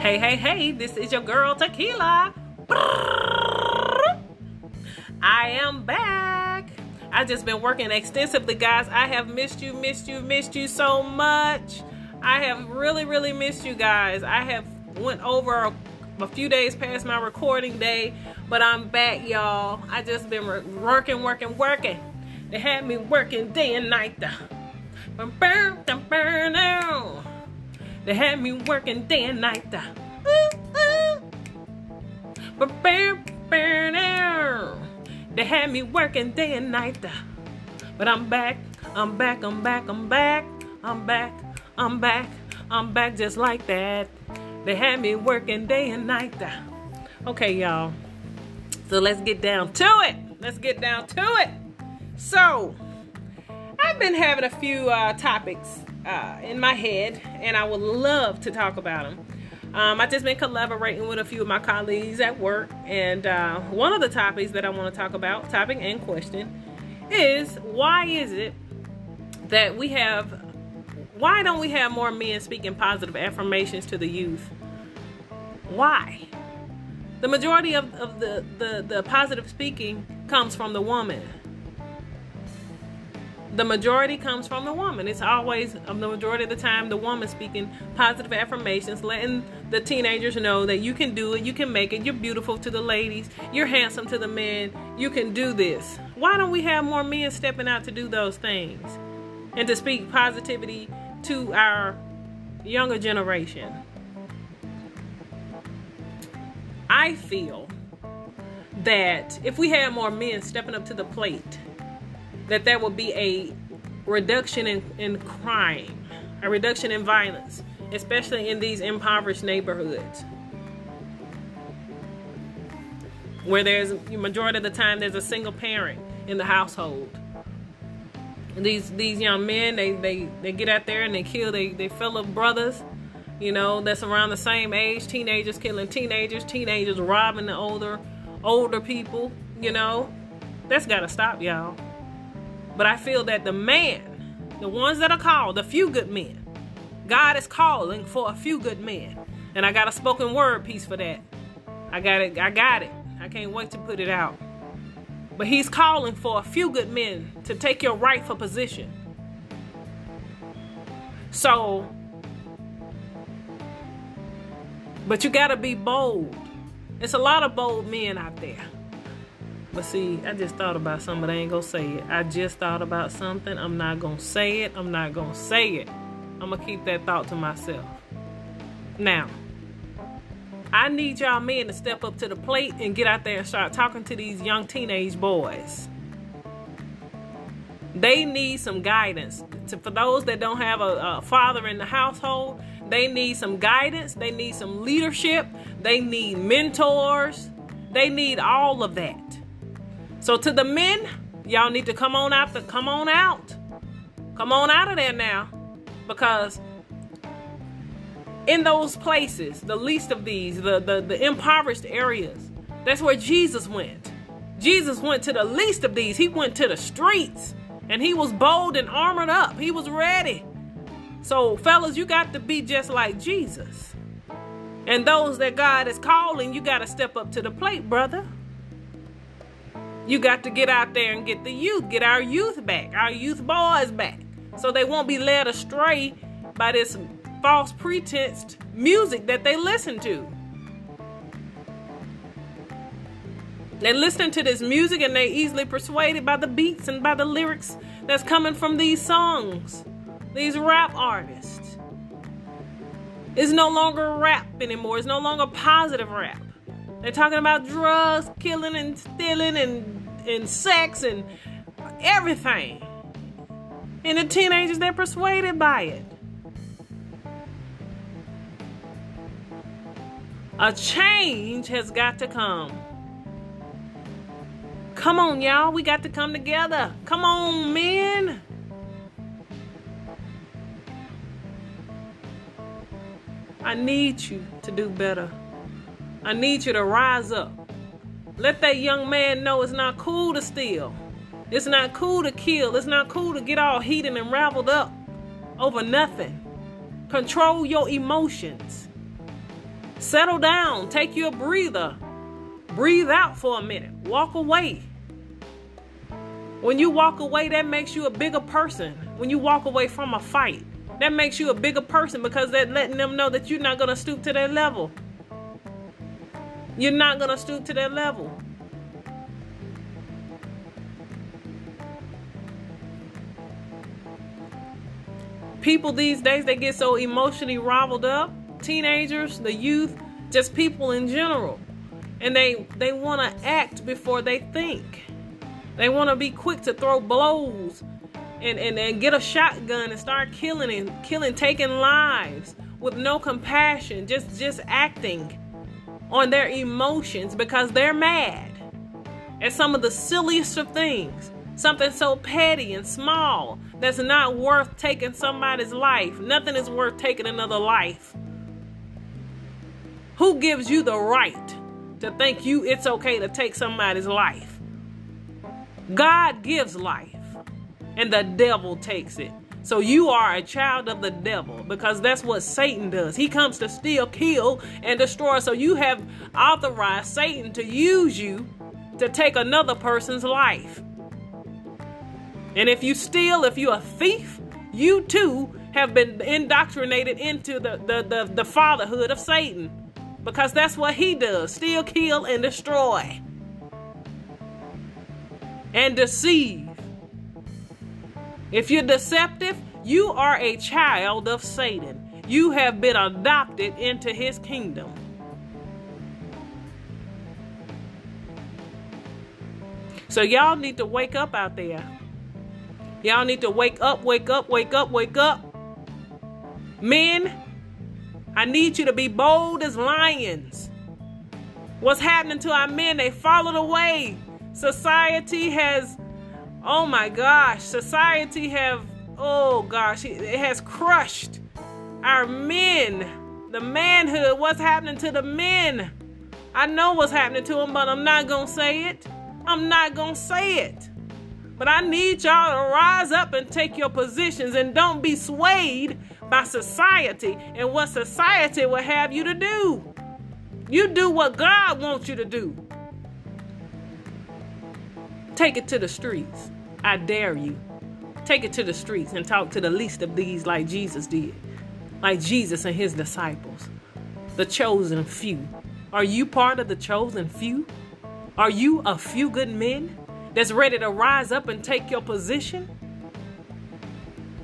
Hey, hey, hey, this is your girl Tequila. I am back. I just been working extensively, guys. I have missed you, missed you, missed you so much. I have really, really missed you guys. I have went over a, a few days past my recording day, but I'm back, y'all. I just been working, working, working. They had me working day and night. They had me working day and night. They had me working day and night. But I'm back, I'm back, I'm back, I'm back, I'm back, I'm back, I'm back just like that. They had me working day and night. Okay, y'all. So let's get down to it. Let's get down to it. So, I've been having a few uh, topics uh, in my head, and I would love to talk about them. Um, I've just been collaborating with a few of my colleagues at work, and uh, one of the topics that I want to talk about, topic and question, is why is it that we have, why don't we have more men speaking positive affirmations to the youth? Why? The majority of, of the, the, the positive speaking comes from the woman the majority comes from the woman. It's always um, the majority of the time the woman speaking positive affirmations, letting the teenagers know that you can do it, you can make it, you're beautiful to the ladies, you're handsome to the men, you can do this. Why don't we have more men stepping out to do those things and to speak positivity to our younger generation? I feel that if we had more men stepping up to the plate that there will be a reduction in, in crime, a reduction in violence, especially in these impoverished neighborhoods. Where there's majority of the time there's a single parent in the household. These these young men they, they, they get out there and they kill they, they fellow brothers, you know, that's around the same age, teenagers killing teenagers, teenagers robbing the older older people, you know. That's gotta stop, y'all. But I feel that the man, the ones that are called, the few good men, God is calling for a few good men. And I got a spoken word piece for that. I got it. I got it. I can't wait to put it out. But he's calling for a few good men to take your rightful position. So, but you got to be bold. It's a lot of bold men out there. But see, I just thought about something, but I ain't gonna say it. I just thought about something. I'm not gonna say it. I'm not gonna say it. I'm gonna keep that thought to myself. Now, I need y'all men to step up to the plate and get out there and start talking to these young teenage boys. They need some guidance. To, for those that don't have a, a father in the household, they need some guidance. They need some leadership. They need mentors. They need all of that. So to the men, y'all need to come on out. The, come on out. Come on out of there now, because in those places, the least of these, the, the, the impoverished areas, that's where Jesus went. Jesus went to the least of these. He went to the streets and he was bold and armored up. He was ready. So, fellas, you got to be just like Jesus. And those that God is calling, you got to step up to the plate, brother. You got to get out there and get the youth, get our youth back, our youth boys back, so they won't be led astray by this false pretense music that they listen to. They listen to this music and they're easily persuaded by the beats and by the lyrics that's coming from these songs, these rap artists. It's no longer rap anymore. It's no longer positive rap. They're talking about drugs, killing and stealing and and sex and everything. And the teenagers, they're persuaded by it. A change has got to come. Come on, y'all. We got to come together. Come on, men. I need you to do better. I need you to rise up. Let that young man know it's not cool to steal. It's not cool to kill. It's not cool to get all heated and raveled up over nothing. Control your emotions. Settle down. Take your breather. Breathe out for a minute. Walk away. When you walk away, that makes you a bigger person. When you walk away from a fight, that makes you a bigger person because they're letting them know that you're not going to stoop to their level. You're not going to stoop to their level. People these days, they get so emotionally rivaled up. Teenagers, the youth, just people in general. And they they want to act before they think. They want to be quick to throw blows and, and, and get a shotgun and start killing and killing, taking lives with no compassion, just just acting on their emotions because they're mad at some of the silliest of things. Something so petty and small that's not worth taking somebody's life. Nothing is worth taking another life. Who gives you the right to think you it's okay to take somebody's life? God gives life, and the devil takes it. So you are a child of the devil because that's what Satan does. He comes to steal, kill, and destroy. So you have authorized Satan to use you to take another person's life. And if you steal, if you're a thief, you too have been indoctrinated into the, the, the, the fatherhood of Satan because that's what he does steal, kill, and destroy and deceive. If you're deceptive, you are a child of Satan. You have been adopted into his kingdom. So, y'all need to wake up out there. Y'all need to wake up, wake up, wake up, wake up. Men, I need you to be bold as lions. What's happening to our men? They followed away Society has, oh my gosh, society have, oh gosh, it has crushed our men. The manhood, what's happening to the men? I know what's happening to them, but I'm not gonna say it. I'm not gonna say it. But I need y'all to rise up and take your positions and don't be swayed by society and what society will have you to do. You do what God wants you to do. Take it to the streets. I dare you. Take it to the streets and talk to the least of these like Jesus did, like Jesus and his disciples, the chosen few. Are you part of the chosen few? Are you a few good men that's ready to rise up and take your position?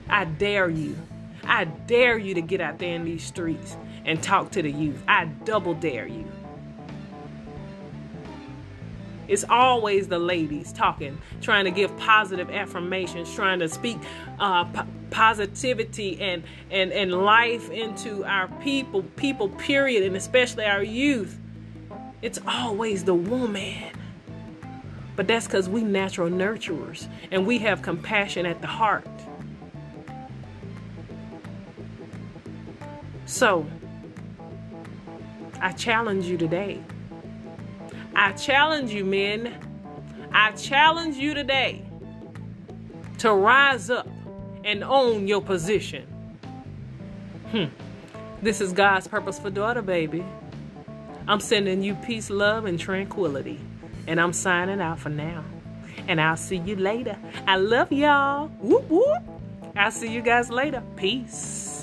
I dare you. I dare you to get out there in these streets and talk to the youth. I double dare you. It's always the ladies talking, trying to give positive affirmations, trying to speak uh, positivity and, and, and life into our people, people, period, and especially our youth. It's always the woman. But that's because we natural nurturers and we have compassion at the heart. So, I challenge you today I challenge you, men. I challenge you today to rise up and own your position. Hmm. This is God's purpose for daughter, baby. I'm sending you peace, love, and tranquility. And I'm signing out for now. And I'll see you later. I love y'all. Whoop, whoop. I'll see you guys later. Peace.